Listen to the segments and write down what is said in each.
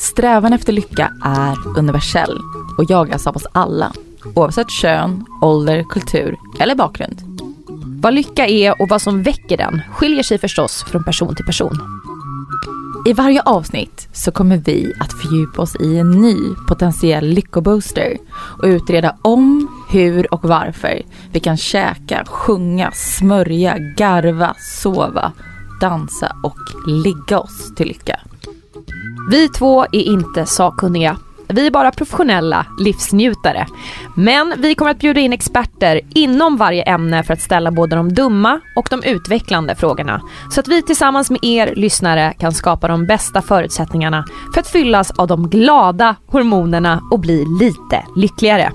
Strävan efter lycka är universell och jagas av oss alla, oavsett kön, ålder, kultur eller bakgrund. Vad lycka är och vad som väcker den skiljer sig förstås från person till person. I varje avsnitt så kommer vi att fördjupa oss i en ny potentiell lyckobooster och utreda om, hur och varför vi kan käka, sjunga, smörja, garva, sova, dansa och ligga oss till lycka. Vi två är inte sakkunniga. Vi är bara professionella livsnjutare. Men vi kommer att bjuda in experter inom varje ämne för att ställa både de dumma och de utvecklande frågorna. Så att vi tillsammans med er lyssnare kan skapa de bästa förutsättningarna för att fyllas av de glada hormonerna och bli lite lyckligare.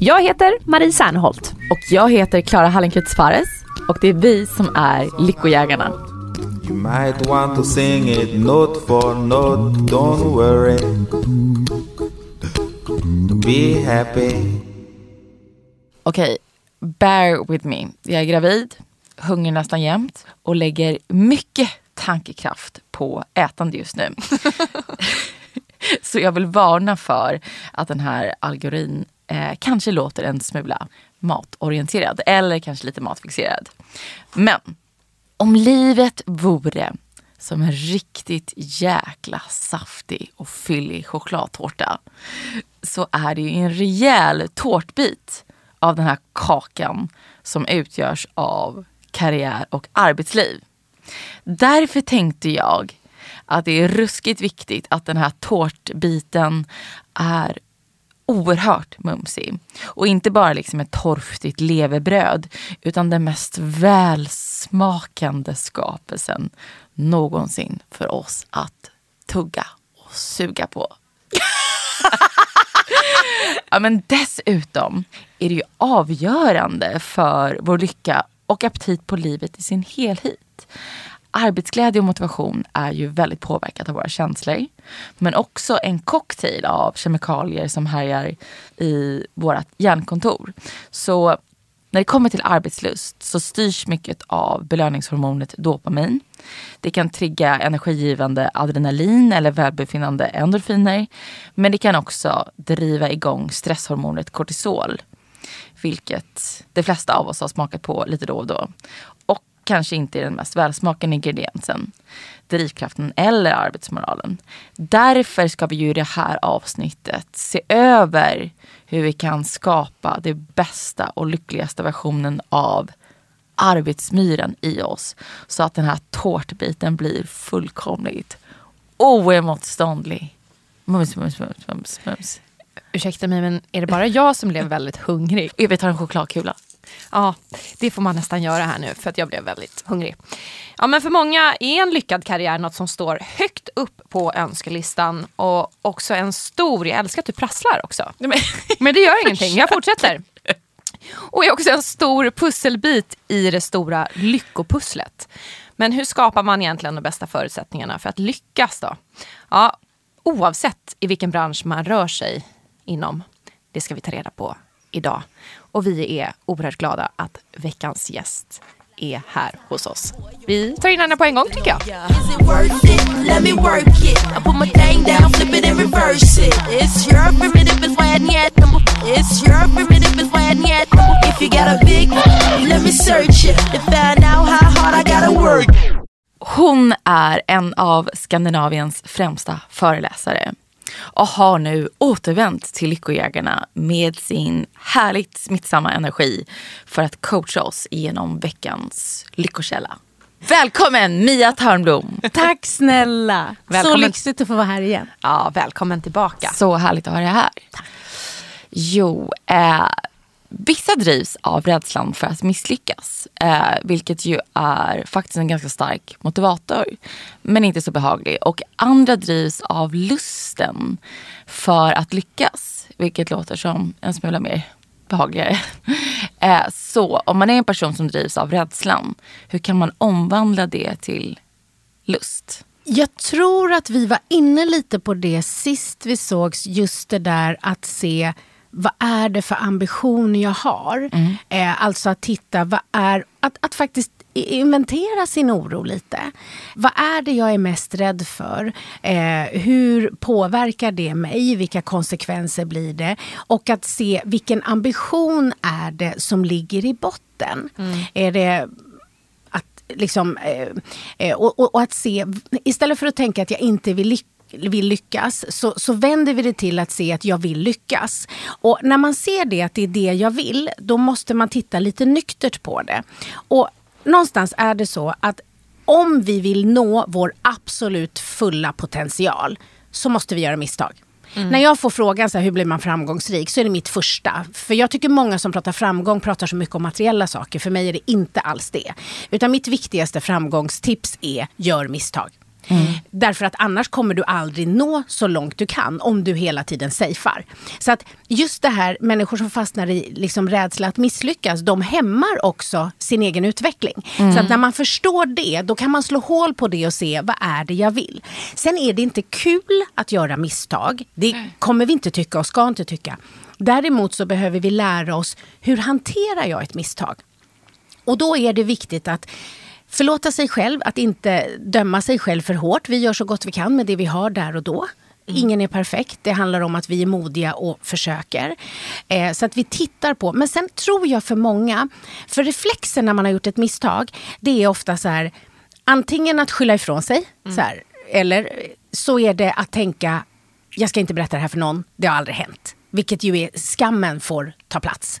Jag heter Marie Serneholt. Och jag heter Klara Hallenkreutz Fares och det är vi som är Lyckojägarna. You might want to sing it note for note, don't worry. Be happy. Okej, bear with me. Jag är gravid, hungrig nästan jämt och lägger mycket tankekraft på ätande just nu. Så jag vill varna för att den här algoritmen eh, kanske låter en smula matorienterad eller kanske lite matfixerad. Men om livet vore som en riktigt jäkla saftig och fyllig chokladtårta så är det ju en rejäl tårtbit av den här kakan som utgörs av karriär och arbetsliv. Därför tänkte jag att det är ruskigt viktigt att den här tårtbiten är oerhört mumsig. Och inte bara liksom ett torftigt levebröd utan den mest välsmakande skapelsen någonsin för oss att tugga och suga på. ja, men dessutom är det ju avgörande för vår lycka och aptit på livet i sin helhet. Arbetsglädje och motivation är ju väldigt påverkat av våra känslor. Men också en cocktail av kemikalier som härjar i vårt hjärnkontor. Så när det kommer till arbetslust så styrs mycket av belöningshormonet dopamin. Det kan trigga energigivande adrenalin eller välbefinnande endorfiner. Men det kan också driva igång stresshormonet kortisol. Vilket de flesta av oss har smakat på lite då och då. Kanske inte är den mest välsmakande ingrediensen. Drivkraften eller arbetsmoralen. Därför ska vi ju i det här avsnittet se över hur vi kan skapa det bästa och lyckligaste versionen av arbetsmyren i oss. Så att den här tårtbiten blir fullkomligt oemotståndlig. Mums, mums, mums, mums, mums. Ursäkta mig men är det bara jag som blev väldigt hungrig? Jag vill ta en chokladkula. Ja, det får man nästan göra här nu för att jag blev väldigt hungrig. Ja, men för många är en lyckad karriär något som står högt upp på önskelistan och också en stor, jag älskar att du prasslar också. Men det gör ingenting, jag fortsätter. Och är också en stor pusselbit i det stora lyckopusslet. Men hur skapar man egentligen de bästa förutsättningarna för att lyckas då? Ja, oavsett i vilken bransch man rör sig inom. Det ska vi ta reda på idag. Och vi är oerhört glada att veckans gäst är här hos oss. Vi tar in henne på en gång tycker jag. Hon är en av Skandinaviens främsta föreläsare och har nu återvänt till Lyckojägarna med sin härligt smittsamma energi för att coacha oss genom veckans lyckokälla. Välkommen Mia Törnblom! Tack snälla! Välkommen. Så lyxigt att få vara här igen. Ja, välkommen tillbaka. Så härligt att ha dig här. Jo, eh, Vissa drivs av rädslan för att misslyckas, eh, vilket ju är faktiskt en ganska stark motivator, men inte så behaglig. Och andra drivs av lusten för att lyckas, vilket låter som en smula mer behagligare. Eh, så om man är en person som drivs av rädslan, hur kan man omvandla det till lust? Jag tror att vi var inne lite på det sist vi sågs. Just det där att se vad är det för ambition jag har? Eh, alltså att titta, vad är, att, att faktiskt inventera sin oro lite. Vad är det jag är mest rädd för? Eh, hur påverkar det mig? Vilka konsekvenser blir det? Och att se vilken ambition är det som ligger i botten? Är det att liksom, eh, eh, och, och, och att se, istället för att tänka att jag inte vill lyckas vill lyckas så, så vänder vi det till att se att jag vill lyckas. Och när man ser det, att det är det jag vill, då måste man titta lite nyktert på det. Och någonstans är det så att om vi vill nå vår absolut fulla potential så måste vi göra misstag. När jag får frågan så här, hur blir man framgångsrik så är det mitt första. För jag tycker många som pratar framgång pratar så mycket om materiella saker. För mig är det inte alls det. Utan mitt viktigaste framgångstips är gör misstag. Därför att annars kommer du aldrig nå så långt du kan om du hela tiden safear. Så att just det här, människor som fastnar i liksom rädsla att misslyckas, de hämmar också sin egen utveckling. Så att när man förstår det, då kan man slå hål på det och se vad är det jag vill. Sen är det inte kul att göra misstag. Det kommer vi inte tycka och ska inte tycka. Däremot så behöver vi lära oss hur hanterar jag ett misstag? Och då är det viktigt att förlåta sig själv, att inte döma sig själv för hårt. Vi gör så gott vi kan med det vi har där och då. Ingen är perfekt. Det handlar om att vi är modiga och försöker. Eh, så att vi tittar på. Men sen tror jag för många, för reflexen när man har gjort ett misstag, det är ofta så här, antingen att skylla ifrån sig, så här, eller så är det att tänka, jag ska inte berätta det här för någon, det har aldrig hänt. Vilket ju är, skammen får ta plats.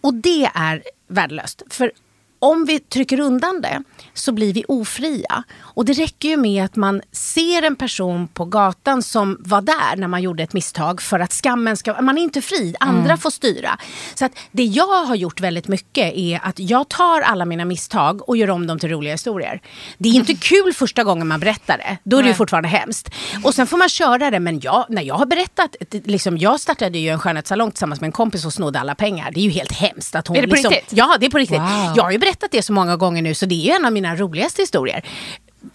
Och det är värdelöst. För om vi trycker undan det så blir vi ofria. Och det räcker ju med att man ser en person på gatan som var där när man gjorde ett misstag för att skammen ska... Man är inte fri, andra får styra. Så att det jag har gjort väldigt mycket är att jag tar alla mina misstag och gör om dem till roliga historier. Det är inte kul första gången man berättar det. Då är det ju fortfarande hemskt. Och sen får man köra det. Men jag, när jag har berättat, liksom, jag startade ju en skönhetssalong tillsammans med en kompis och snodde alla pengar. Det är ju helt hemskt. Att hon Är det på liksom, riktigt? Ja, det är på riktigt. Wow. Jag har ju berättat det så många gånger nu så det är ju en av mina roligaste historier.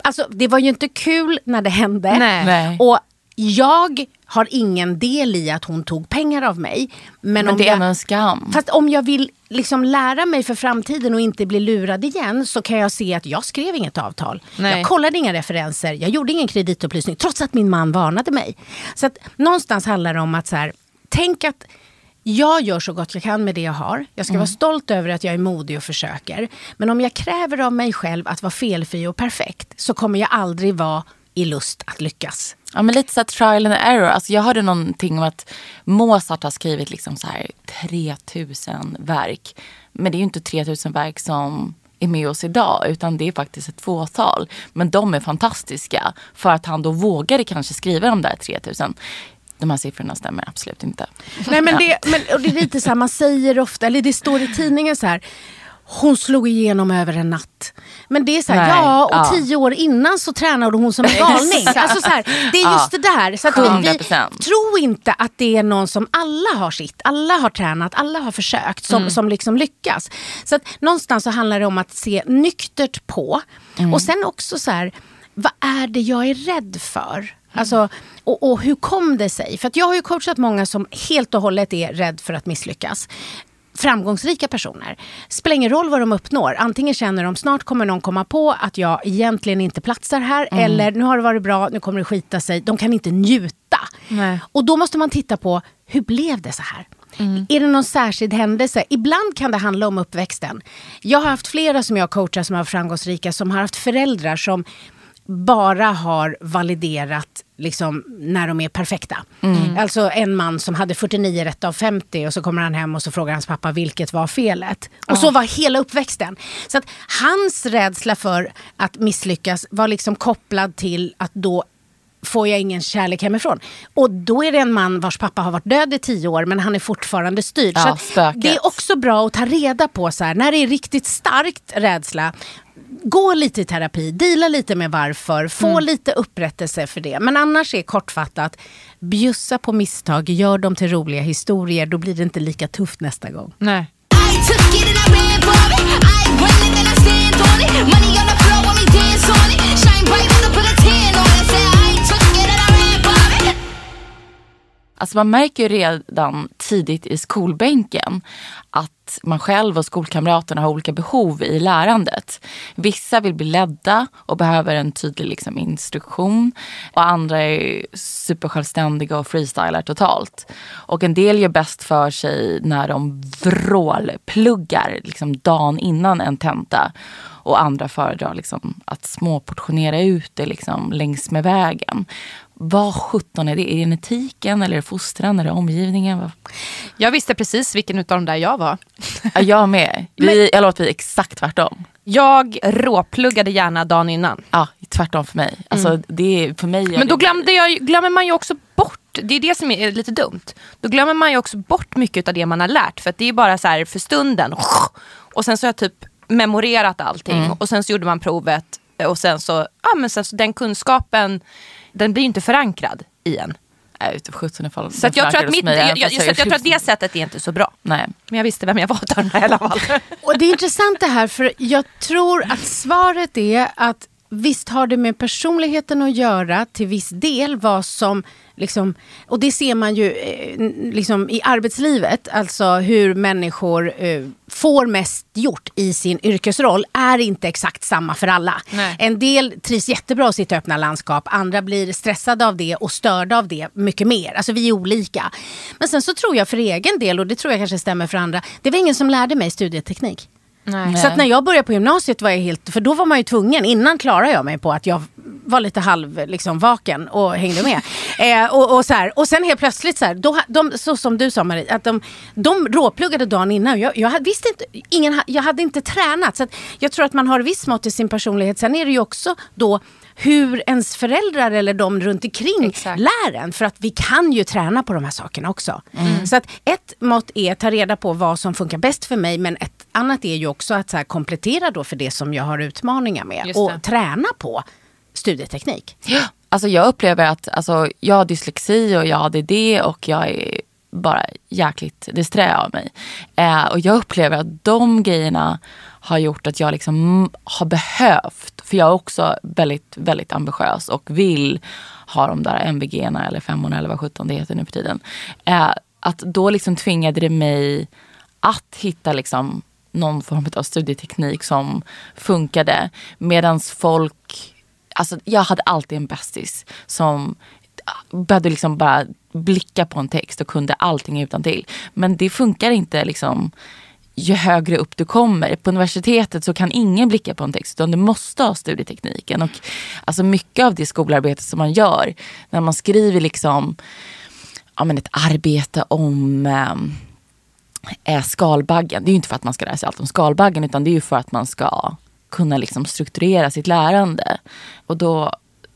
Alltså det var ju inte kul när det hände. Nej. Och jag har ingen del i att hon tog pengar av mig. Men, Men om det är jag, ändå en skam. Fast om jag vill liksom lära mig för framtiden och inte bli lurad igen så kan jag se att jag skrev inget avtal. Nej. Jag kollade inga referenser, jag gjorde ingen kreditupplysning trots att min man varnade mig. Så att någonstans handlar det om att så här, tänk att jag gör så gott jag kan med det jag har. Jag ska vara stolt över att jag är modig och försöker. Men om jag kräver av mig själv att vara felfri och perfekt så kommer jag aldrig vara i lust att lyckas. Ja, men lite så trial and error. Alltså jag hörde någonting om att Mozart har skrivit liksom så här 3000 verk. Men det är ju inte 3000 verk som är med oss idag utan det är faktiskt ett fåtal. Men de är fantastiska för att han då vågade kanske skriva de där 3000. De här siffrorna stämmer absolut inte. Nej, men det, men, och det är lite så här, man säger ofta, eller det står i tidningen så här. Hon slog igenom över en natt. Men det är så här, Nej, ja och ja. tio år innan så tränade hon som en galning. alltså så här, det är Ja, just det där. Så att vi, vi 100%. tro inte att det är någon som alla har sitt. Alla har tränat, alla har försökt som, som liksom lyckas. Så att någonstans så handlar det om att se nyktert på. Och sen också så här, vad är det jag är rädd för? Alltså, och, och hur kom det sig? För jag har ju coachat många som helt och hållet är rädd för att misslyckas. Framgångsrika personer. Spelar ingen roll vad de uppnår. Antingen känner de snart kommer någon komma på att jag egentligen inte platsar här. Eller nu har det varit bra, nu kommer det skita sig. De kan inte njuta. Nej. Och då måste man titta på, hur blev det så här? Är det någon särskild händelse? Ibland kan det handla om uppväxten. Jag har haft flera som jag coachar som har varit framgångsrika som har haft föräldrar som bara har validerat liksom, när de är perfekta. Alltså en man som hade 49 rätt av 50 och så kommer han hem och så frågar hans pappa vilket var felet. Och så var hela uppväxten. Så att hans rädsla för att misslyckas var liksom kopplad till att då får jag ingen kärlek hemifrån. Och då är det en man vars pappa har varit död i tio år men han är fortfarande styrd. Ja, så det är också bra att ta reda på så här, när det är riktigt starkt rädsla. Gå lite i terapi, dela lite med varför, få Mm. lite upprättelse för det. Men annars är kortfattat, bjussa på misstag, gör dem till roliga historier. Då blir det inte lika tufft nästa gång. Nej. I took it and I ran for it. I win it and I stand on it. Money on the floor when we dance on it. Shine bright when I put a tan on Alltså man märker ju redan tidigt i skolbänken att man själv och skolkamraterna har olika behov i lärandet. Vissa vill bli ledda och behöver en tydlig liksom, instruktion. Och andra är supersjälvständiga och freestylar totalt. Och en del gör bäst för sig när de vrålpluggar liksom, dagen innan en tenta. Och andra föredrar liksom, att småportionera ut det liksom, längs med vägen. Vad sjutton är det? Är det genetiken eller är det fostran eller omgivningen? Jag visste precis vilken av de där jag var. Ja, jag med. Vi, jag lovar att vi är exakt tvärtom. Jag råpluggade gärna dagen innan. Ja, tvärtom för mig. Alltså, det är, för mig Mm. Men då det- glömde jag, glömmer man ju också bort, det är det som är lite dumt. Då glömmer man ju också bort mycket av det man har lärt. För att det är bara så här för stunden. Och sen så har jag typ memorerat allting. Mm. Och sen så gjorde man provet. Och sen så, ja men sen så den kunskapen, den blir ju inte förankrad i en. Nej, utav sjutton ifall Så att jag, tror att mitt, mig, jag, jag, så att jag tror att det sättet är inte så bra. Nej. Men jag visste vem jag var där i alla fall. Och det är intressant det här för jag tror att svaret är att visst har det med personligheten att göra till viss del vad som liksom, och det ser man ju eh, liksom i arbetslivet, alltså hur människor eh, får mest gjort i sin yrkesroll är inte exakt samma för alla. Nej. En del trivs jättebra i öppna landskap, andra blir stressade av det och störda av det mycket mer. Alltså vi är olika. Men sen så tror jag för egen del, och det tror jag kanske stämmer för andra, det var ingen som lärde mig studieteknik. Nej. Så att när jag började på gymnasiet var jag helt, för då var man ju tvungen, innan klarade jag mig på att jag var lite halv liksom, vaken och hängde med. eh, och, och, så här, och sen helt plötsligt så här, då, de, så som du sa Marie, att de, de råpluggade dagen innan. Jag, jag visste inte, ingen, jag hade inte tränat. Så jag tror att man har viss mått i sin personlighet. Sen är det ju också då hur ens föräldrar eller de runt omkring Exakt. lär en. För att vi kan ju träna på de här sakerna också. Så att ett mått är att ta reda på vad som funkar bäst för mig. Men ett annat är ju också att så här komplettera då för det som jag har utmaningar med. Och träna på studieteknik. Ja, Alltså jag upplever att alltså, jag har dyslexi och jag har ADD och jag är bara jäkligt disträ av mig. Eh, och jag upplever att de grejerna har gjort att jag liksom har behövt, för jag är också väldigt, väldigt ambitiös och vill ha de där MVG-erna eller femmorna eller vad sjutton det heter nu för tiden. Eh, att då liksom tvingade det mig att hitta liksom någon form av studieteknik som funkade. Medan folk, alltså jag hade alltid en bästis som behövde liksom bara blicka på en text och kunde allting utan till. Men det funkar inte liksom ju högre upp du kommer. På universitetet så kan ingen blicka på en text utan du måste ha studietekniken. Och alltså mycket av det skolarbete som man gör när man skriver liksom ja, men ett arbete om eh, eh, skalbaggen. Det är ju inte för att man ska lära sig allt om skalbaggen utan det är ju för att man ska kunna liksom strukturera sitt lärande. Och då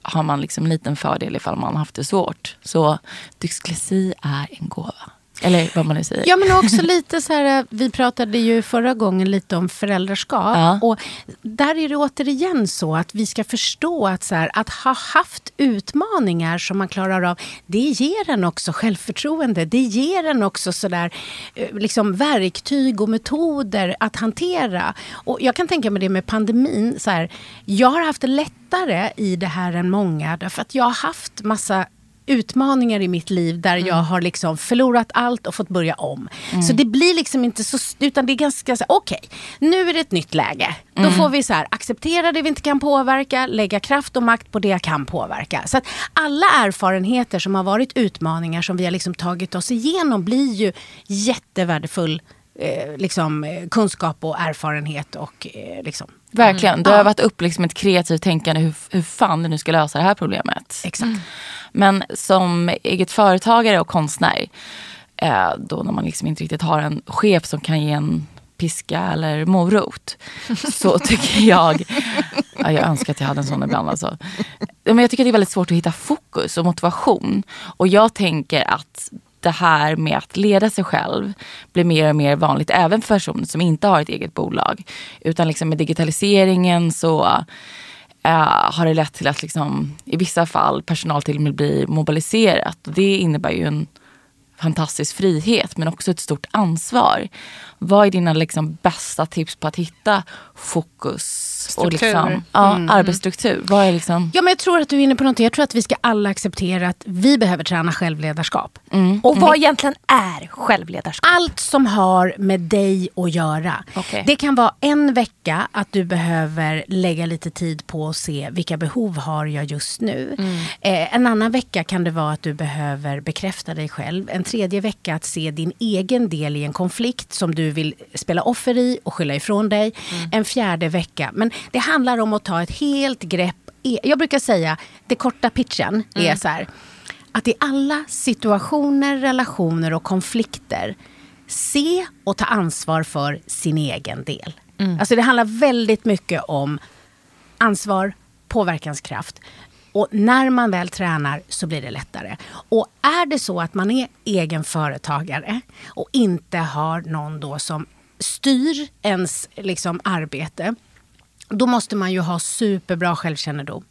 har man liksom en liten fördel ifall man har haft det svårt. Så dyslexi är en gåva. Eller vad man nu säger. Ja men också lite så här, vi pratade ju förra gången lite om föräldraskap. Ja. Och där är det återigen så att vi ska förstå att, så här, att ha haft utmaningar som man klarar av, det ger en också självförtroende. Det ger en också sådär, eh, liksom verktyg och metoder att hantera. Och jag kan tänka mig det med pandemin. Så här, jag har haft det lättare i det här än många. Därför att jag har haft massa utmaningar i mitt liv där jag har liksom förlorat allt och fått börja om. Så det blir liksom inte så, utan det är ganska så okej, nu är det ett nytt läge. Då får vi så här, acceptera det vi inte kan påverka, lägga kraft och makt på det jag kan påverka. Så att alla erfarenheter som har varit utmaningar som vi har liksom tagit oss igenom blir ju jättevärdefull eh, liksom, eh, kunskap och erfarenhet och eh, liksom, Verkligen. Det Ja. har varit upp liksom ett kreativt tänkande hur, hur fan du nu ska lösa det här problemet. exakt. Men som eget företagare och konstnär, eh, då när man liksom inte riktigt har en chef som kan ge en piska eller morot, så tycker jag Ja, jag önskar att jag hade en sån ibland. Alltså. Men jag tycker att det är väldigt svårt att hitta fokus och motivation. Och jag tänker att det här med att leda sig själv blir mer och mer vanligt även för personer som inte har ett eget bolag. Utan liksom med digitaliseringen så äh, har det lett till att liksom, i vissa fall personal till och med blir mobiliserat. Det innebär ju en fantastisk frihet men också ett stort ansvar. Vad är dina liksom, bästa tips på att hitta fokus och liksom, ja, arbetsstruktur? Vad är liksom... Ja, men jag tror att du är inne på något. Jag tror att vi ska alla acceptera att vi behöver träna självledarskap. Och vad egentligen är självledarskap? Allt som har med dig att göra. Okej. Det kan vara en vecka att du behöver lägga lite tid på att se vilka behov har jag just nu. Eh, en annan vecka kan det vara att du behöver bekräfta dig själv. En tredje vecka att se din egen del i en konflikt som du vill spela offer i och skylla ifrån dig. En fjärde vecka. Men det handlar om att ta ett helt grepp. Jag brukar säga, det korta pitchen är så här. Att i alla situationer, relationer och konflikter se och ta ansvar för sin egen del. Alltså det handlar väldigt mycket om ansvar, påverkanskraft. Och när man väl tränar så blir det lättare. Och är det så att man är egen företagare och inte har någon då som styr ens liksom, arbete, då måste man ju ha superbra självkännedom.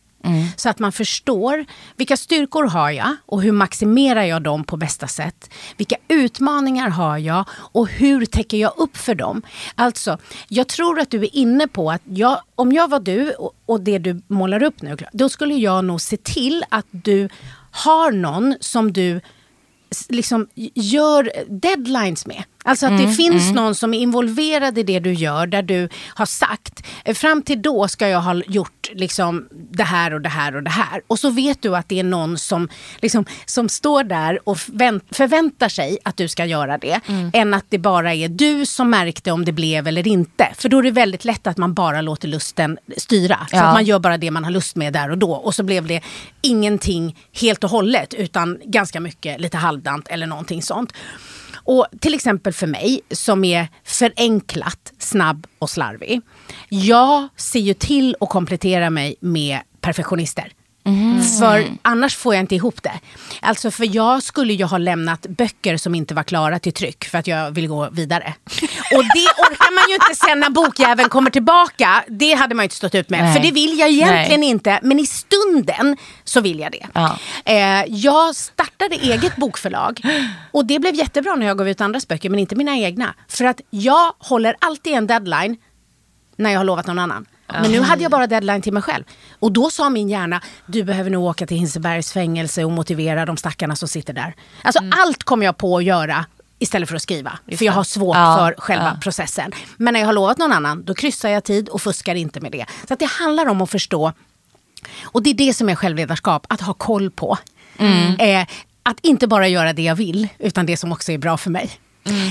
Så att man förstår vilka styrkor har jag och hur maximerar jag dem på bästa sätt. Vilka utmaningar har jag och hur täcker jag upp för dem. Alltså, jag tror att du är inne på att jag, om jag var du och, och det du målar upp nu, då skulle jag nog se till att du har någon som du liksom gör deadlines med. Alltså att det finns någon som är involverad i det du gör där du har sagt eh, fram till då ska jag ha gjort liksom det här och det här och det här. Och så vet du att det är någon som, liksom, som står där och förvänt- förväntar sig att du ska göra det. Än att det bara är du som märkte om det blev eller inte. För då är det väldigt lätt att man bara låter lusten styra. För Ja. att man gör bara det man har lust med där och då. Och så blev det ingenting helt och hållet utan ganska mycket lite halvdant eller någonting sånt. Och till exempel för mig som är förenklat, snabb och slarvig. Jag ser ju till att komplettera mig med perfektionister. För annars får jag inte ihop det. Alltså för jag skulle ju ha lämnat böcker som inte var klara till tryck för att jag vill gå vidare. Och det orkar man ju inte sen när bokjäveln kommer tillbaka. Det hade man ju inte stått ut med. Nej. För det vill jag egentligen Nej. inte. Men i stunden så vill jag det. Ja. Eh, jag startade eget bokförlag och det blev jättebra när jag gav ut andras böcker men inte mina egna. För att jag håller alltid en deadline när jag har lovat någon annan. Men nu hade jag bara deadline till mig själv. Och då sa min hjärna, du behöver nog åka till Hinsebergs fängelse och motivera de stackarna som sitter där. Alltså allt kommer jag på att göra istället för att skriva. för jag har svårt Ja, för själva ja. processen. Men när jag har lovat någon annan, då kryssar jag tid och fuskar inte med det. Så att det handlar om att förstå och det är det som är självledarskap, att ha koll på. Eh, att inte bara göra det jag vill, utan det som också är bra för mig.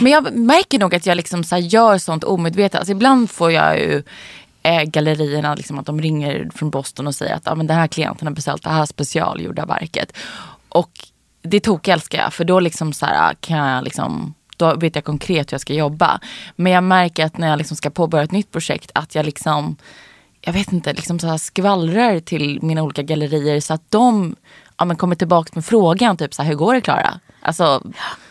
Men jag märker nog att jag liksom så gör sånt omedvetet. Alltså ibland får jag ju eh, gallerierna liksom att de ringer från Boston och säger att ah, men den här klienten har beställt det här specialgjorda verket. Och det tokälskar jag för då liksom så här kan jag liksom då vet jag konkret hur jag ska jobba. Men jag märker att när jag liksom ska påbörja ett nytt projekt att jag liksom jag vet inte, liksom så här skvallrar till mina olika gallerier så att de ja, men kommer tillbaka med frågan typ så här, hur går det Klara? Alltså,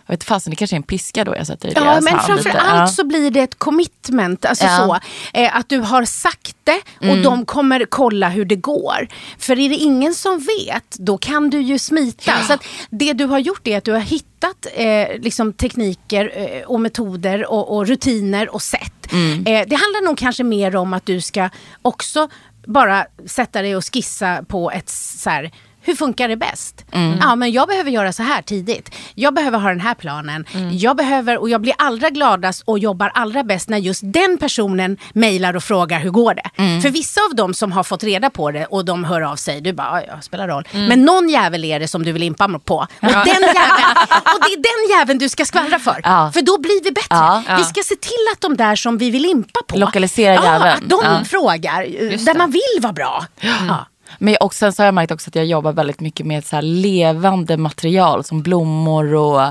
jag vet fasen det kanske är en piska då jag sätter i Ja, deras men hand framför lite. allt Ja. så blir det ett commitment. Alltså Ja. så, eh, att du har sagt det och Mm. de kommer kolla hur det går. För är det ingen som vet, då kan du ju smita. Så att det du har gjort är att du har hittat eh, liksom tekniker eh, och metoder och, och rutiner och sätt. Mm. Eh, det handlar nog kanske mer om att du ska också bara sätta dig och skissa på ett så här, hur funkar det bäst? Mm. Ja, men jag behöver göra så här tidigt. Jag behöver ha den här planen. Mm. Jag behöver, och jag blir allra gladast och jobbar allra bäst när just den personen mejlar och frågar hur går det? Mm. För vissa av dem som har fått reda på det och de hör av sig, du bara, "Ja, ja, spelar roll. Mm. Men någon jävel är det som du vill impa på. Och, den jäveln, och det är den jäveln du ska skvallra för. Ja. För då blir vi bättre. Ja. Vi ska se till att de där som vi vill impa på, Lokalisera ja, jäveln. att de Ja. frågar eh, där man vill vara bra. Ja. Men och sen så har jag märkt också att jag jobbar väldigt mycket med så här levande material som blommor och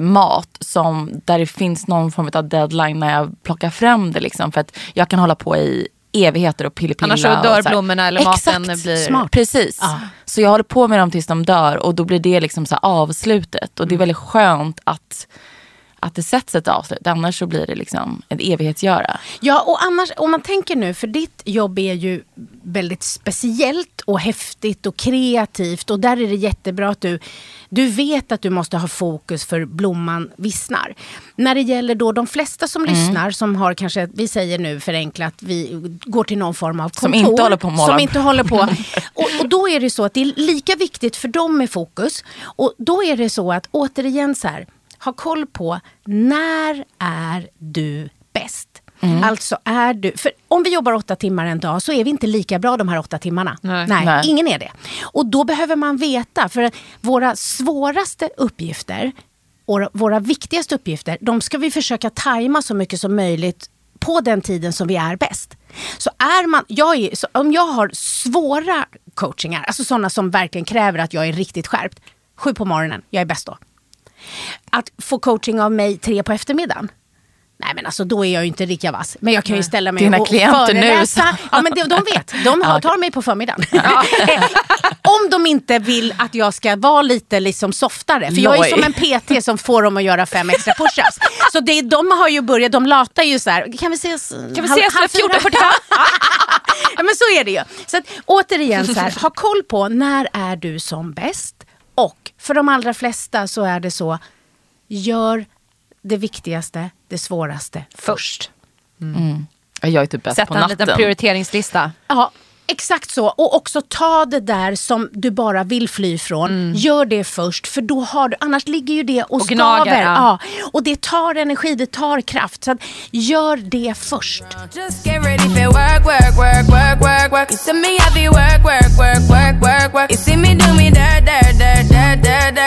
mat. Som, där det finns någon form av deadline när jag plockar fram det. Liksom, för att jag kan hålla på i evigheter och pillepilla. Annars så och dör så här. blommorna eller maten Exakt. blir- Smart. Precis. Ja. Så jag håller på med dem tills de dör och då blir det liksom så här avslutet. Och det är väldigt skönt att, att det sätts ett avslut. Annars så blir det liksom ett evighetsgöra. Ja, och annars, om man tänker nu, för ditt jobb är ju väldigt speciellt och häftigt och kreativt och där är det jättebra att du, du vet att du måste ha fokus för blomman vissnar. När det gäller då de flesta som Mm. lyssnar som har kanske, vi säger nu förenklat, vi går till någon form av kontor. Som inte håller på målar. Som inte håller på. Och, och då är det så att det är lika viktigt för dem med fokus. Och då är det så att återigen så här, ha koll på när är du bäst? Mm. Alltså är du, för om vi jobbar åtta timmar en dag så är vi inte lika bra de här åtta timmarna. Nej. Nej. ingen är det. Och då behöver man veta, för våra svåraste uppgifter och våra viktigaste uppgifter, de ska vi försöka tajma så mycket som möjligt på den tiden som vi är bäst. Så är man, jag är, om jag har svåra coachingar, alltså sådana som verkligen kräver att jag är riktigt skärpt, sju på morgonen, jag är bäst då. Att få coaching av mig tre på eftermiddagen, Nej men alltså då är jag ju inte lika vass. Men jag kan ju ställa mig Dina och klienter nu, föreläsa. så- Ja men de, de vet, de har, tar mig på förmiddagen. Om de inte vill att jag ska vara lite liksom softare. För jag är Loj. som en PT som får dem att göra fem extra pushups. Så det, de har ju börjat, de latar ju så här, kan vi ses? Kan vi ses för 14.45? ja men så är det ju. Så att, återigen, så här, ha koll på när är du som bäst. Och för de allra flesta så är det så, gör det viktigaste, det svåraste först. Jag är typ bäst på Sätta en natten. liten prioriteringslista. Ja, exakt så. Och också ta det där som du bara vill fly från. Gör det först, för då har du, annars ligger ju det och, Och gnagar, skaver. ja. Ja. Och det tar energi, det tar kraft. Så att, gör det först. Just get ready for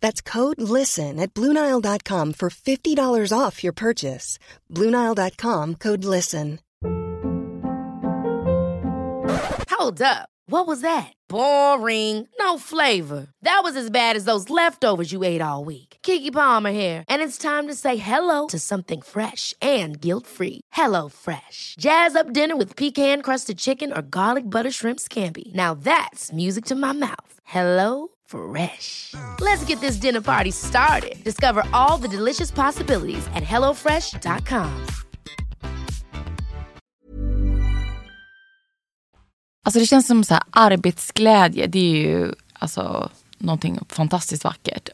That's code LISTEN at Bluenile.com for $50 off your purchase. Bluenile.com code LISTEN. Hold up. What was that? Boring. No flavor. That was as bad as those leftovers you ate all week. Kiki Palmer here, and it's time to say hello to something fresh and guilt-free. Hello Fresh. Jazz up dinner with pecan-crusted chicken or garlic butter shrimp scampi. Now that's music to my mouth. Hello Fresh. Let's get this dinner party started. Discover all the delicious possibilities at hellofresh.com. Alltså det känns som så här, arbetsglädje, det är ju alltså, någonting fantastiskt.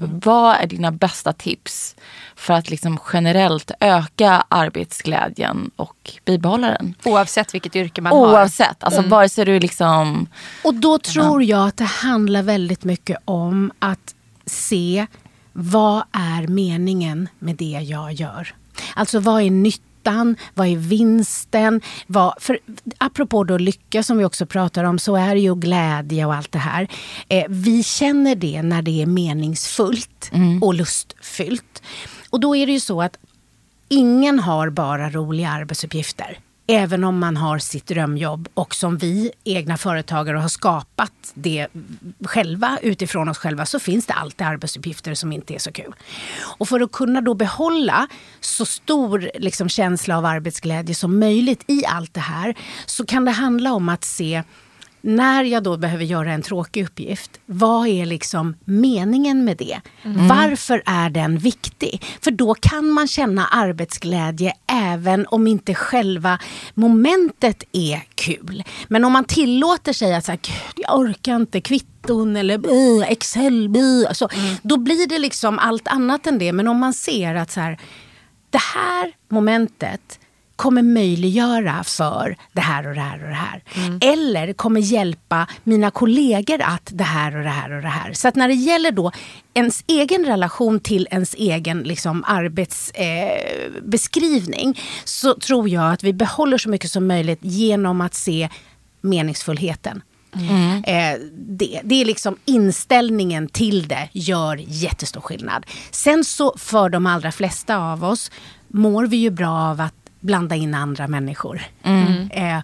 Vad är dina bästa tips för att liksom generellt öka arbetsglädjen och bibehålla den? Oavsett vilket yrke man har. Oavsett, alltså vare sig du liksom... Och då tror jag att det handlar väldigt mycket om att se vad är meningen med det jag gör. Alltså vad är nyttan, vad är vinsten? Vad, för apropå då lycka som vi också pratar om så är det ju glädje och allt det här. Eh, vi känner det när det är meningsfullt och lustfyllt. Och då är det ju så att ingen har bara roliga arbetsuppgifter. Även om man har sitt drömjobb och som vi egna företagare har skapat det själva utifrån oss själva så finns det alltid arbetsuppgifter som inte är så kul. Och för att kunna då behålla så stor liksom, känsla av arbetsglädje som möjligt i allt det här så kan det handla om att se när jag då behöver göra en tråkig uppgift, vad är liksom meningen med det? Varför är den viktig? För då kan man känna arbetsglädje även om inte själva momentet är kul. Men om man tillåter sig att säga, jag orkar inte kvitton eller Excel, uh, alltså, då blir det liksom allt annat än det. Men om man ser att så här, det här momentet kommer möjliggöra för det här och det här och det här. Eller kommer hjälpa mina kollegor att det här och det här och det här. Så att när det gäller då ens egen relation till ens egen liksom, arbetsbeskrivning eh, så tror jag att vi behåller så mycket som möjligt genom att se meningsfullheten. Eh, det, det är liksom inställningen till det gör jättestor skillnad. Sen så för de allra flesta av oss mår vi ju bra av att blanda in andra människor. Eh,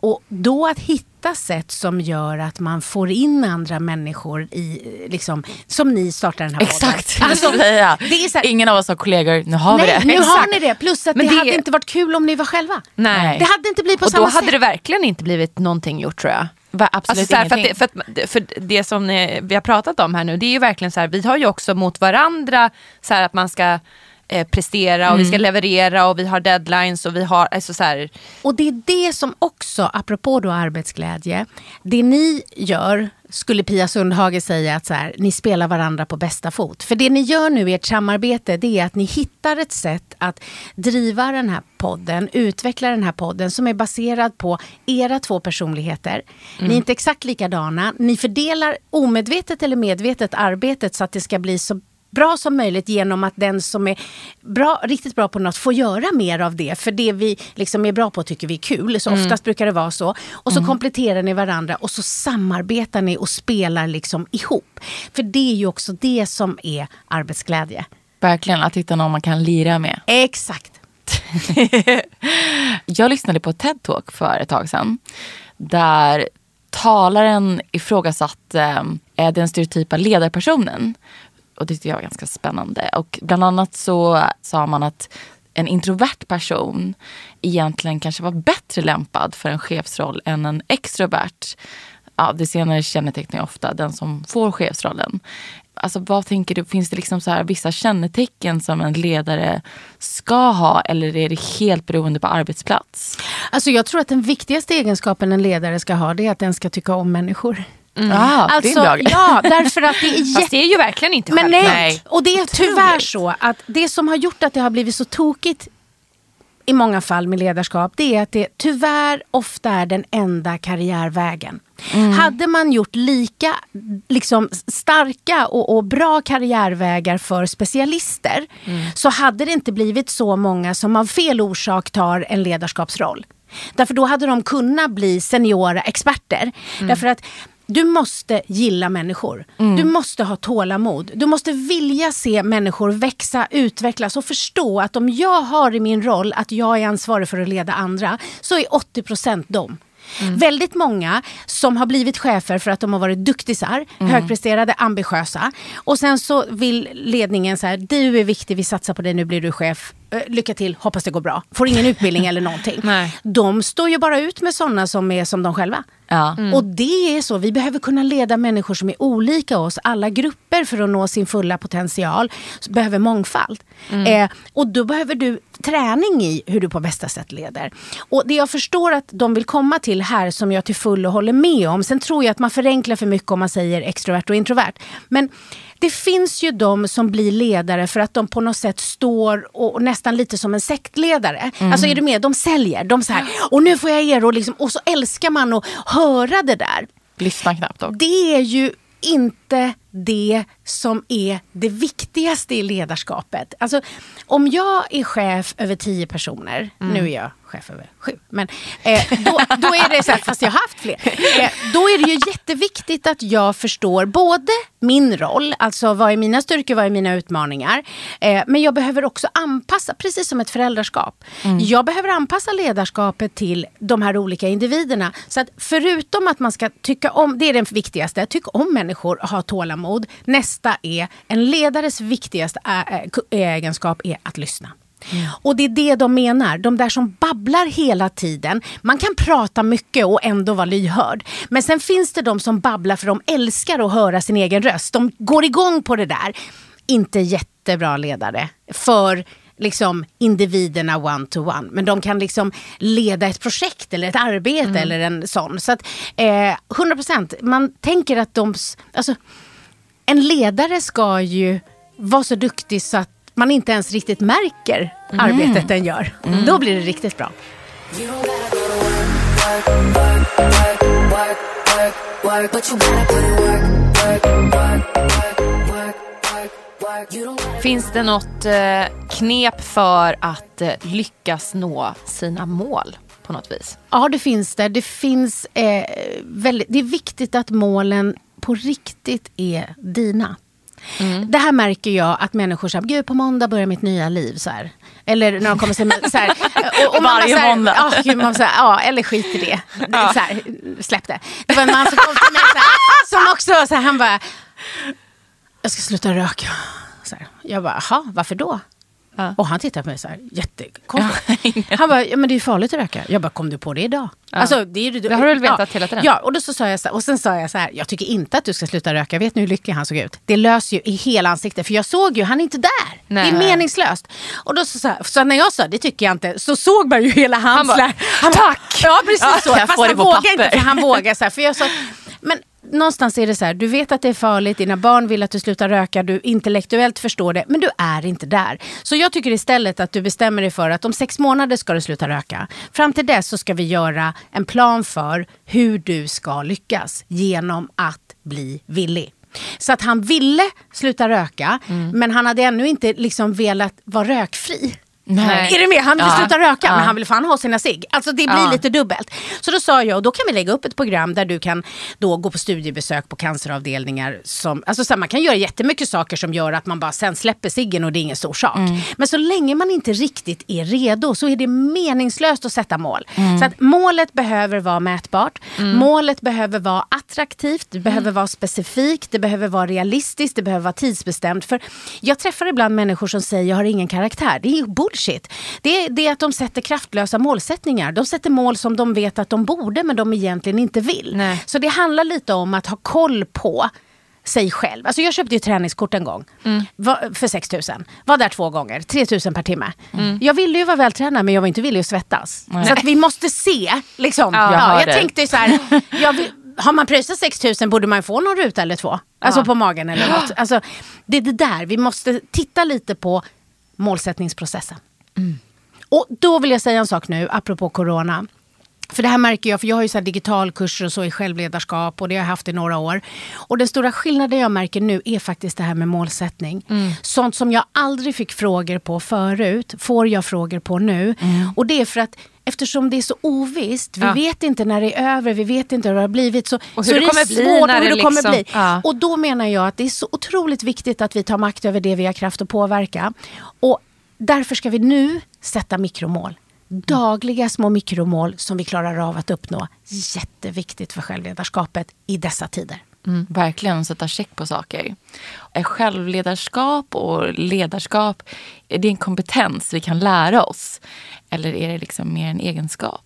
och då att hitta sätt som gör att man får in andra människor i, liksom, som ni startar den här Exakt. podden. Alltså, säga. det är så här, Ingen av oss har kollegor, nu har vi nej, det. nu har Exakt. ni det. Plus att Men det, det- hade inte varit kul om ni var själva. Nej. Det hade inte blivit på Och samma då hade sätt. det verkligen inte blivit någonting gjort tror jag. Absolut Alltså så här, för, det, för, att, för det som vi har pratat om här nu, det är ju verkligen så här, vi har ju också mot varandra så här att man ska eh, prestera och vi ska leverera och vi har deadlines och vi har, alltså så här, Och det är det som också, apropå då arbetsglädje, det ni gör skulle Pia Sundhage säga att så här, ni spelar varandra på bästa fot. För det ni gör nu i ert samarbete det är att ni hittar ett sätt att driva den här podden, utveckla den här podden som är baserad på era två personligheter. Ni är inte exakt likadana, ni fördelar omedvetet eller medvetet arbetet så att det ska bli så bra som möjligt genom att den som är bra, riktigt bra på något får göra mer av det. För det vi liksom är bra på tycker vi är kul. Så oftast brukar det vara så. Och så kompletterar ni varandra och så samarbetar ni och spelar liksom ihop. För det är ju också det som är arbetsglädje. Verkligen, att hitta någon man kan lira med. Exakt. Jag lyssnade på TED Talk för ett tag sedan. Där talaren ifrågasatte eh, den stereotypa ledarpersonen. Och det tyckte jag var ganska spännande. Och bland annat så sa man att en introvert person egentligen kanske var bättre lämpad för en chefsroll än en extrovert. Ja, det senare kännetecknar ju ofta den som får chefsrollen. Alltså, vad tänker du, finns det liksom så här vissa kännetecken som en ledare ska ha eller är det helt beroende på arbetsplats? Alltså jag tror att den viktigaste egenskapen en ledare ska ha det är att den ska tycka om människor. Ah, det är Alltså, ja, därför att det är fast det är ju verkligen inte Men självklart. nej. Och det är tyvärr så att det som har gjort att det har blivit så tokigt i många fall med ledarskap, det är att det tyvärr ofta är den enda karriärvägen. Hade man gjort lika liksom, starka och, och bra karriärvägar för specialister så hade det inte blivit så många som av fel orsak tar en ledarskapsroll. Därför då hade de kunnat bli seniora experter. Därför att du måste gilla människor. Du måste ha tålamod. Du måste vilja se människor växa, utvecklas och förstå att om jag har i min roll att jag är ansvarig för att leda andra så är 80% dem. Väldigt många som har blivit chefer för att de har varit duktisar, högpresterade, ambitiösa. Och sen så vill ledningen så här, du är viktig, vi satsar på dig, nu blir du chef. Eh, Lycka till, hoppas det går bra. Får ingen utbildning eller någonting. Nej. De står ju bara ut med sådana som är som de själva. Ja. Och det är så, vi behöver kunna leda människor som är olika oss, alla grupper för att nå sin fulla potential, så behöver mångfald. Eh, och då behöver du träning i hur du på bästa sätt leder. Och det jag förstår att de vill komma till här, som jag till fullo håller med om, sen tror jag att man förenklar för mycket om man säger extrovert och introvert. Men det finns ju de som blir ledare för att de på något sätt står och, och nästan lite som en sektledare. Alltså är du med? De säljer. De så här, och nu får jag er och, liksom, och så älskar man att höra det där. Lyssna knappt dock. Det är ju inte det som är det viktigaste i ledarskapet. Alltså, om jag är chef över tio personer, nu är jag chef över sju, men eh, då, då är det så här, fast jag har haft fler. Eh, då är det ju jätteviktigt att jag förstår både min roll, alltså vad är mina styrkor, vad är mina utmaningar. Eh, men jag behöver också anpassa, precis som ett föräldraskap. Jag behöver anpassa ledarskapet till de här olika individerna. Så att förutom att man ska tycka om, det är den viktigaste, tycka om människor ha tålamod. Nästa är, en ledares viktigaste egenskap är att lyssna. Och det är det de menar, de där som babblar hela tiden. Man kan prata mycket och ändå vara lyhörd. Men sen finns det de som babblar för de älskar att höra sin egen röst. De går igång på det där. Inte jättebra ledare för liksom individerna one to one. Men de kan liksom leda ett projekt eller ett arbete eller en sån. Så att eh, 100% man tänker att de, alltså en ledare ska ju vara så duktig så att man inte ens riktigt märker arbetet den gör. Då blir det riktigt bra. Finns det något eh, knep för att eh, lyckas nå sina mål? på något vis. Ja, det finns det. Det, finns, eh, väldigt, det är viktigt att målen på riktigt är dina. Mm. Det här märker jag att människor säger, gud på måndag börjar mitt nya liv. Så här. Eller när de kommer till mig så här. Och, och man Varje bara så här, måndag. Ja, gud, man så här, ja, eller skit i det. Så här, släpp det. Det var en man som kom till mig så här, som också, så här, han bara, jag ska sluta röka. Så här. Jag bara, jaha, varför då? Ja. Och han tittade på mig så här, jättekonstigt. han bara, ja, men det är farligt att röka. Jag bara, kom du på det idag? Alltså, det, är, Det har du väl vetat hela tiden? Ja, och, då så sa jag så här, och sen sa jag så här, jag tycker inte att du ska sluta röka. Vet ni hur lycklig han såg ut? Det löser ju i hela ansiktet, för jag såg ju, han är inte där. Nej. Det är meningslöst. Och då så, så, här, så när jag sa, det tycker jag inte, så såg man ju hela hans... Han bara, han bara, "Tack!" Ja, precis Ja, så. Fast han papper? inte, för han vågar så här. För jag sa, men någonstans är det så här, du vet att det är farligt, dina barn vill att du slutar röka, du intellektuellt förstår det, men du är inte där. Så jag tycker istället att du bestämmer dig för att om sex månader ska du sluta röka. Fram till dess så ska vi göra en plan för hur du ska lyckas genom att bli villig. Så att han ville sluta röka, men han hade ännu inte liksom velat vara rökfri. Nej. Är du med? Han vill Ja. sluta röka Ja. men han vill fan ha sina cigg. Alltså det blir Ja. lite dubbelt. Så då sa jag, och då kan vi lägga upp ett program där du kan då gå på studiebesök på canceravdelningar. Som, alltså så här, man kan göra jättemycket saker som gör att man bara sen släpper ciggen och det är ingen stor sak. Men så länge man inte riktigt är redo så är det meningslöst att sätta mål. Så att målet behöver vara mätbart. Målet behöver vara attraktivt, det behöver vara specifikt, det behöver vara realistiskt, det behöver vara tidsbestämt. För jag träffar ibland människor som säger jag har ingen karaktär. Det är bullshit. Det är, det är att de sätter kraftlösa målsättningar. De sätter mål som de vet att de borde men de egentligen inte vill. Nej. Så det handlar lite om att ha koll på sig själv. Alltså jag köpte ju träningskort en gång Va- för 6 000. Var där två gånger, 3 000 per timme. Jag ville ju vara vältränad men jag var inte villig att svettas. Så att vi måste se. Liksom. Ja, Ja, jag jag tänkte så här, jag vill, har man pröjsat 6 000 borde man få någon ruta eller två. Alltså på magen eller något. Alltså, det är det där, vi måste titta lite på målsättningsprocessen. Och då vill jag säga en sak nu, apropå corona. För det här märker jag, för jag har ju så digitalkurser och så i självledarskap och det har jag haft i några år. Och den stora skillnaden jag märker nu är faktiskt det här med målsättning. Sånt som jag aldrig fick frågor på förut, får jag frågor på nu. Och det är för att Eftersom det är så ovisst, vi Ja. vet inte när det är över, vi vet inte hur det har blivit. Så, Och hur så det är kommer bli svårt när hur det det kommer liksom- bli. Ja. Och då menar jag att det är så otroligt viktigt att vi tar makt över det vi har kraft att påverka. Och därför ska vi nu sätta mikromål. Dagliga små mikromål som vi klarar av att uppnå. Jätteviktigt för självledarskapet i dessa tider. Mm, verkligen sätta check på saker. Är självledarskap och ledarskap, är det en kompetens vi kan lära oss? Eller är det liksom mer en egenskap?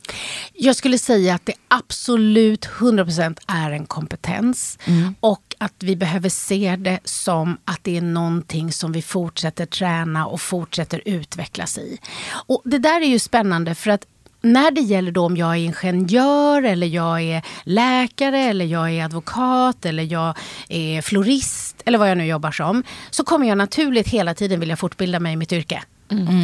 Jag skulle säga att det absolut 100% är en kompetens. Och att vi behöver se det som att det är någonting som vi fortsätter träna och fortsätter utvecklas i. Och det där är ju spännande för att när det gäller då om jag är ingenjör eller jag är läkare eller jag är advokat eller jag är florist eller vad jag nu jobbar som. Så kommer jag naturligt hela tiden vilja fortbilda mig i mitt yrke.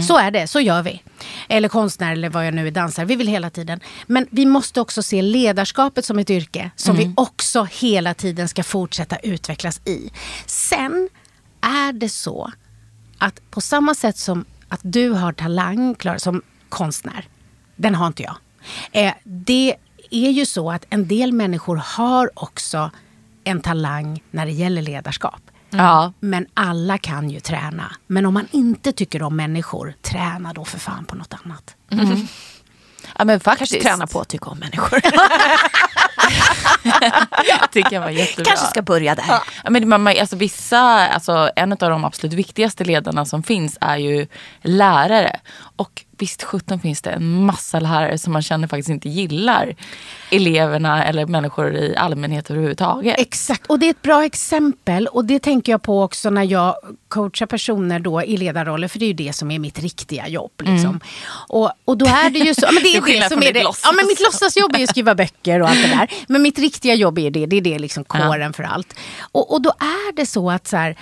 Så är det, så gör vi. Eller konstnär eller vad jag nu är, dansare. Vi vill hela tiden. Men vi måste också se ledarskapet som ett yrke som vi också hela tiden ska fortsätta utvecklas i. Sen är det så att på samma sätt som att du har talang Klara, som konstnär, den har inte jag. Eh, det är ju så att en del människor har också en talang när det gäller ledarskap. Ja, Men alla kan ju träna. Men om man inte tycker om människor, träna då för fan på något annat. ja men faktiskt. Kanske träna på att tycka om människor. tycker jag var jättebra. Kanske ska börja där. Ja, men man, alltså, vissa, alltså, en av de absolut viktigaste ledarna som finns är ju lärare. Och visst 17 finns det en massa lärare som man känner faktiskt inte gillar eleverna eller människor i allmänhet överhuvudtaget. Exakt, och det är ett bra exempel. Och det tänker jag på också när jag coachar personer då i ledarroller. För det är ju det som är mitt riktiga jobb. Liksom. Och, och då är det ju så. Ja, men det är det skillnad som är det. Ja, men mitt låtsasjobb är ju att skriva böcker och allt det där. Men mitt riktiga jobb är det. Det är det liksom kåren för allt. Och, och då är det så att så här,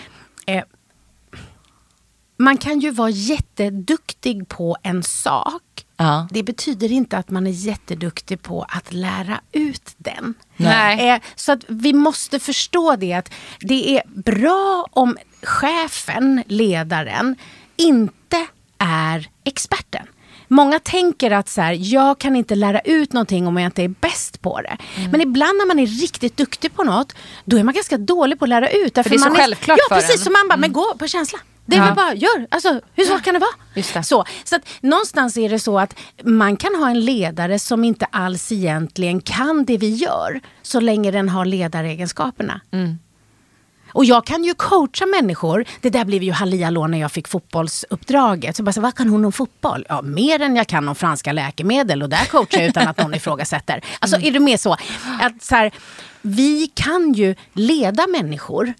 man kan ju vara jätteduktig på en sak. Ja. Det betyder inte att man är jätteduktig på att lära ut den. Nej. Eh, så att vi måste förstå det att det är bra om chefen, ledaren, inte är experten. många tänker att så här, jag kan inte lära ut någonting om jag inte är bäst på det. Mm. Men ibland när man är riktigt duktig på något, då är man ganska dålig på att lära ut. Därför det är så man självklart Ja, för precis. en. Mm. Så man bara, men gå på känsla. Det är Ja. väl bara, gör. Alltså, hur svårt kan det vara? Just det. Så, så att, någonstans är det så att man kan ha en ledare som inte alls egentligen kan det vi gör, så länge den har ledaregenskaperna. Och jag kan ju coacha människor. Det där blev ju halli hallå när jag fick fotbollsuppdraget. Så bara, så, vad kan hon om fotboll? Ja, mer än jag kan om franska läkemedel och där coachar jag utan att någon ifrågasätter. Alltså är det mer så? Att, så här, vi kan ju leda människor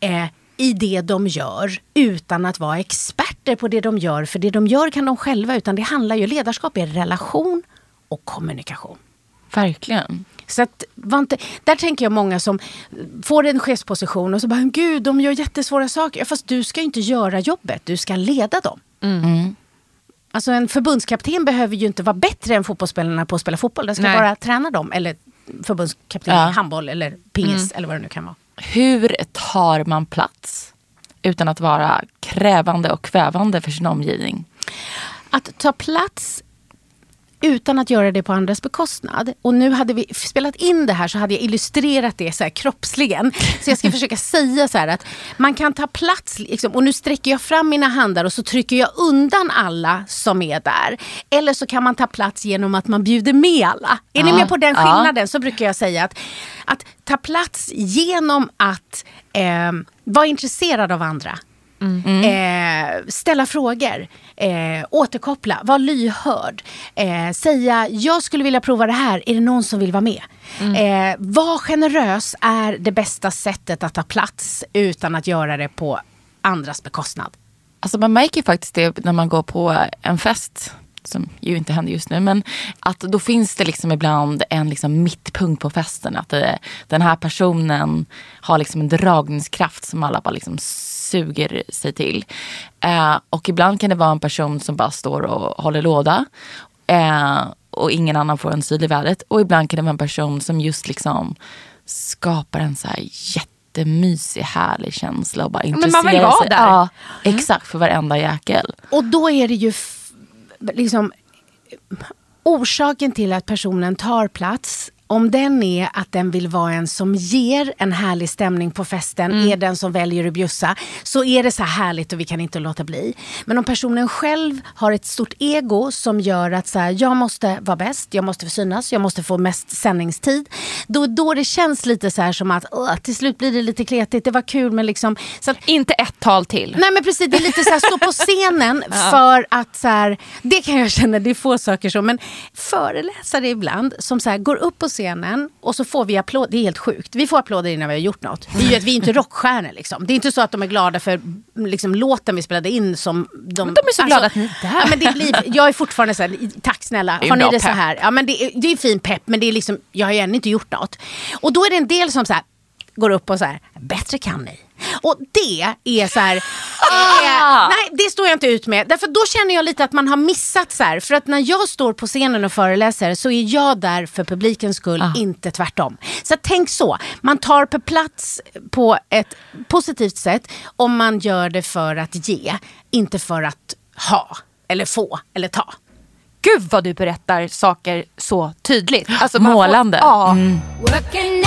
eh, i det de gör utan att vara experter på det de gör. För det de gör kan de själva. Utan det handlar ju, ledarskap är relation och kommunikation. Verkligen. Så att, var inte, där tänker jag många som får en chefsposition och så bara, gud de gör jättesvåra saker. Ja, Fast du ska ju inte göra jobbet, du ska leda dem. Alltså en förbundskapten behöver ju inte vara bättre än fotbollsspelarna på att spela fotboll. Den ska Nej. bara träna dem. Eller förbundskapten Ja. i handboll eller pingis eller vad det nu kan vara. Hur tar man plats utan att vara krävande och kvävande för sin omgivning? Att ta plats utan att göra det på andras bekostnad. Och nu hade vi spelat in det här så hade jag illustrerat det så här kroppsligen. Så jag ska försöka säga så här att man kan ta plats liksom, och nu sträcker jag fram mina handar och så trycker jag undan alla som är där. Eller så kan man ta plats genom att man bjuder med alla. Är ni Ja, med på den ja. skillnaden så brukar jag säga att, att ta plats genom att eh, vara intresserad av andra. Eh, ställa frågor, eh, återkoppla, vara lyhörd. Eh, säga, jag skulle vilja prova det här, är det någon som vill vara med? Eh, var generös är det bästa sättet att ta plats utan att göra det på andras bekostnad. Alltså man märker faktiskt det när man går på en fest som ju inte händer just nu. Men att då finns det liksom ibland en liksom mittpunkt på festen. Att det, den här personen har liksom en dragningskraft som alla bara liksom suger sig till. Eh, och ibland kan det vara en person som bara står och håller låda. Eh, och ingen annan får en syl i vädret. Och ibland kan det vara en person som just liksom skapar en så här jättemysig, härlig känsla. Och bara men man vill intresserar vara sig. där. Ja, exakt, för varenda jäkel. Och då är det ju liksom orsaken till att personen tar plats om den är att den vill vara en som ger en härlig stämning på festen, är den som väljer att bjussa, så är det så här härligt och vi kan inte låta bli. Men om personen själv har ett stort ego som gör att så här, jag måste vara bäst, jag måste få synas, jag måste få mest sändningstid. Då, då det känns lite så här som att "Åh, till slut blir det lite kletigt, det var kul men liksom... Så att, Inte ett tal till. Nej men precis, det är lite så här, stå på scenen för att så här, det kan jag känna, det är få saker så, men föreläsare ibland som så här, går upp på scenen och så får vi applåder, det är helt sjukt, vi får applåder innan vi har gjort något. Det är ju att vi är inte rockstjärnor liksom. Det är inte så att de är glada för liksom, låten vi spelade in som de... Men de är så glada att ni är där. Ja, men det blir, jag är fortfarande så här, tack snälla, har ni det så pepp. här? Ja men det, är- det är fin pepp men det är liksom, jag har ju ännu inte gjort något. Och då är det en del som så här, går upp och så här, bättre kan ni. Och det är så här, eh, nej det står jag inte ut med. Därför då känner jag lite att man har missat så här. För att när jag står på scenen och föreläser så är jag där för publikens skull, inte tvärtom. Så tänk så, man tar på plats på ett positivt sätt om man gör det för att ge, inte för att ha, eller få, eller ta. Gud vad du berättar saker så tydligt. Alltså, Målande. Får, ja. Working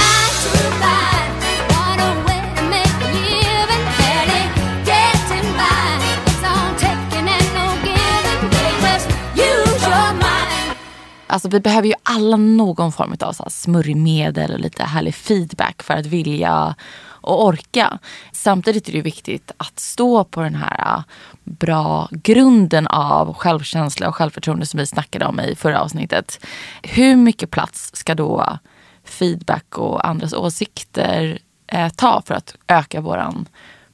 Alltså vi behöver ju alla någon form av så här smörjmedel och lite härlig feedback för att vilja och orka. Samtidigt är det ju viktigt att stå på den här äh, bra grunden av självkänsla och självförtroende som vi snackade om i förra avsnittet. Hur mycket plats ska då feedback och andras åsikter eh, ta för att öka våran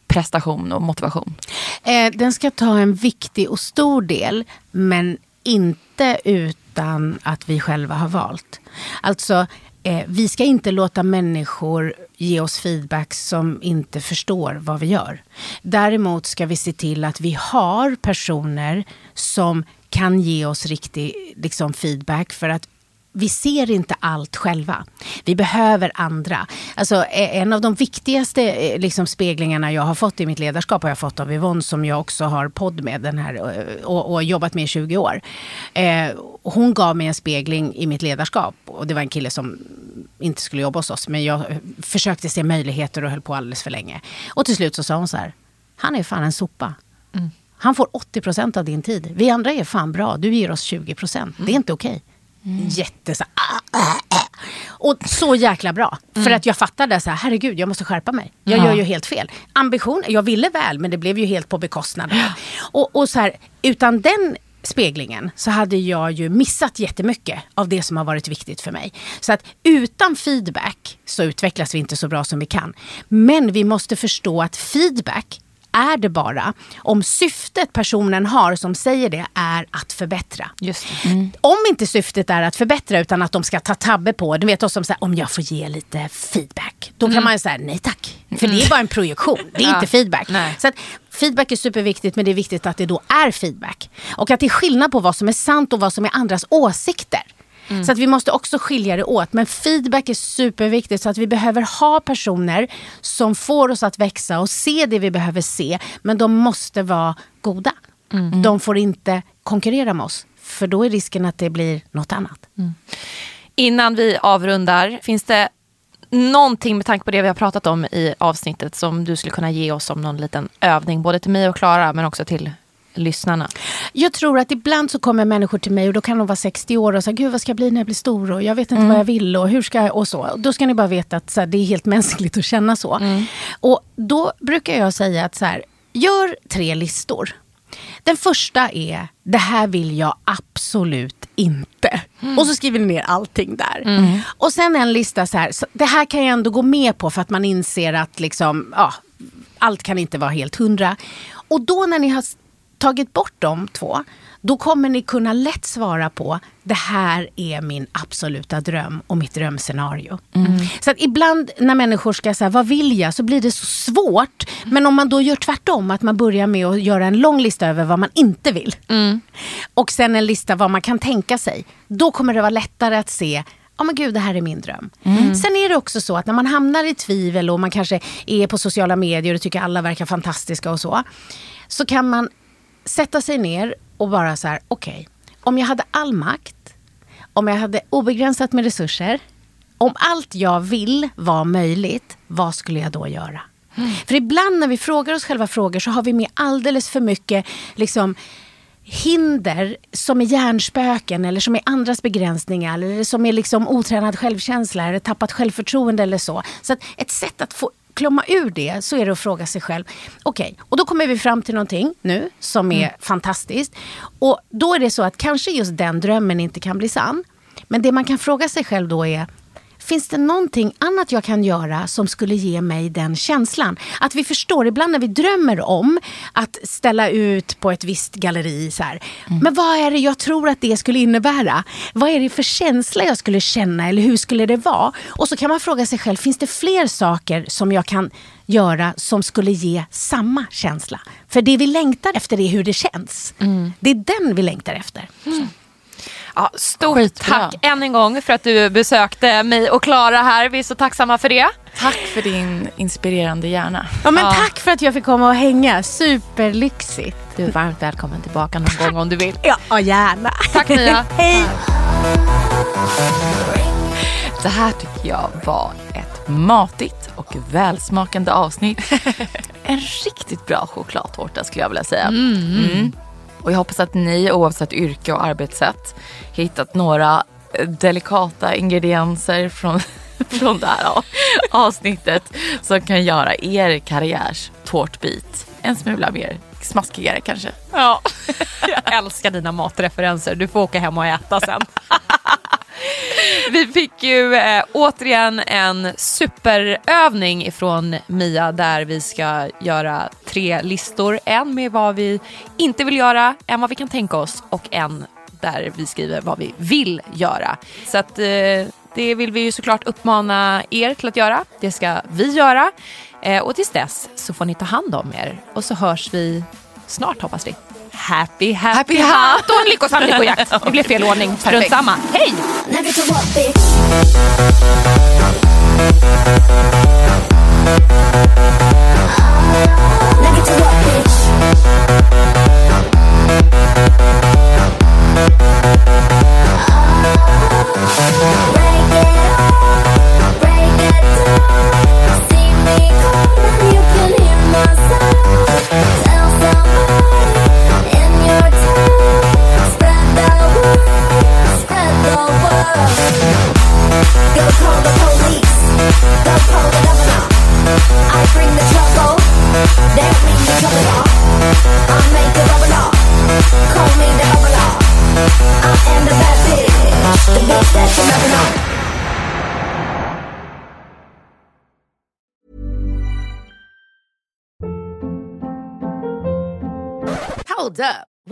prestation och motivation? Eh, den ska ta en viktig och stor del, men inte ut utan att vi själva har valt. Alltså, eh, vi ska inte låta människor ge oss feedback som inte förstår vad vi gör. Däremot ska vi se till att vi har personer som kan ge oss riktig liksom, feedback för att vi ser inte allt själva. Vi behöver andra. Alltså, eh, en av de viktigaste eh, liksom, speglingarna jag har fått i mitt ledarskap har jag fått av Yvonne som jag också har podd med den här, eh, och, och jobbat med i 20 år. Eh, hon gav mig en spegling i mitt ledarskap och det var en kille som inte skulle jobba hos oss men jag eh, försökte se möjligheter och höll på alldeles för länge. Och till slut så sa hon så här, han är fan en sopa. Han får 80% av din tid. Vi andra är fan bra, du ger oss 20% Det är inte okej. Jätte så ah, ah, ah. Och så jäkla bra. För att jag fattade så här, herregud jag måste skärpa mig. Jag gör ju helt fel. Ambition, jag ville väl men det blev ju helt på bekostnad. Och, och så här, utan den speglingen så hade jag ju missat jättemycket av det som har varit viktigt för mig. Så att utan feedback så utvecklas vi inte så bra som vi kan. Men vi måste förstå att feedback är det bara om syftet personen har som säger det är att förbättra. Just Om inte syftet är att förbättra utan att de ska ta tabbe på, du vet oss som säger om jag får ge lite feedback. Då kan man ju säga nej tack. För det är bara en projektion, det är inte feedback. Nej. Så att feedback är superviktigt men det är viktigt att det då är feedback. Och att det är skillnad på vad som är sant och vad som är andras åsikter. Så att vi måste också skilja det åt. Men feedback är superviktigt så att vi behöver ha personer som får oss att växa och se det vi behöver se. Men de måste vara goda. De får inte konkurrera med oss. För då är risken att det blir något annat. Innan vi avrundar, finns det någonting med tanke på det vi har pratat om i avsnittet som du skulle kunna ge oss som någon liten övning, både till mig och Klara men också till lyssnarna? Jag tror att ibland så kommer människor till mig och då kan de vara 60 år och säga gud vad ska jag bli när jag blir stor och jag vet inte vad jag vill och hur ska jag och så. Då ska ni bara veta att så här, det är helt mänskligt att känna så. Och då brukar jag säga att så här, gör tre listor. Den första är, det här vill jag absolut inte. Och så skriver ni ner allting där. Och sen en lista så här, så det här kan jag ändå gå med på för att man inser att liksom, ja, allt kan inte vara helt hundra. Och då när ni har tagit bort de två, då kommer ni kunna lätt svara på det här är min absoluta dröm och mitt drömscenario. Så att ibland när människor ska säga vad vill jag så blir det så svårt. Men om man då gör tvärtom, att man börjar med att göra en lång lista över vad man inte vill. Och sen en lista vad man kan tänka sig. Då kommer det vara lättare att se Ja men gud, det här är min dröm. Sen är det också så att när man hamnar i tvivel och man kanske är på sociala medier och tycker alla verkar fantastiska och så. Så kan man sätta sig ner och bara så här, okej, om jag hade all makt, om jag hade obegränsat med resurser, om allt jag vill var möjligt, vad skulle jag då göra? För ibland när vi frågar oss själva frågor så har vi med alldeles för mycket liksom, hinder som är hjärnspöken eller som är andras begränsningar eller som är liksom otränad självkänsla eller tappat självförtroende eller så. Så att ett sätt att få klomma ur det så är det att fråga sig själv. Okej, och då kommer vi fram till någonting nu som är fantastiskt. Och då är det så att kanske just den drömmen inte kan bli sann. Men det man kan fråga sig själv då är Finns det någonting annat jag kan göra som skulle ge mig den känslan? Att vi förstår, ibland när vi drömmer om att ställa ut på ett visst galleri. Så här, Men vad är det jag tror att det skulle innebära? Vad är det för känsla jag skulle känna eller hur skulle det vara? Och så kan man fråga sig själv, finns det fler saker som jag kan göra som skulle ge samma känsla? För det vi längtar efter är hur det känns. Det är den vi längtar efter. Ja, stort Skitbra. tack än en gång för att du besökte mig och Klara här. Vi är så tacksamma för det. Tack för din inspirerande hjärna. Ja, men Tack för att jag fick komma och hänga, superlyxigt. Du är varmt välkommen tillbaka någon gång om du vill. Ja, gärna. Tack Mia. Hej! Det här tycker jag var ett matigt och välsmakande avsnitt. En riktigt bra chokladtårta skulle jag vilja säga. Mm. Och jag hoppas att ni oavsett yrke och arbetssätt hittat några delikata ingredienser från, från det här avsnittet som kan göra er karriärs tårtbit en smula mer smaskigare kanske. Ja. Jag älskar dina matreferenser. Du får åka hem och äta sen. Vi fick ju eh, återigen en superövning ifrån Mia där vi ska göra tre listor. En med vad vi inte vill göra, en vad vi kan tänka oss och en där vi skriver vad vi vill göra. Så att eh, det vill vi ju såklart uppmana er till att göra. Det ska vi göra. Eh, och tills dess så får ni ta hand om er och så hörs vi snart hoppas vi happy, happy, Happy en lyckosam lyckojakt. Det blev fel ordning. Strunt samma. Hej! Break it break it down. me, you can hear my sound. Tell somebody.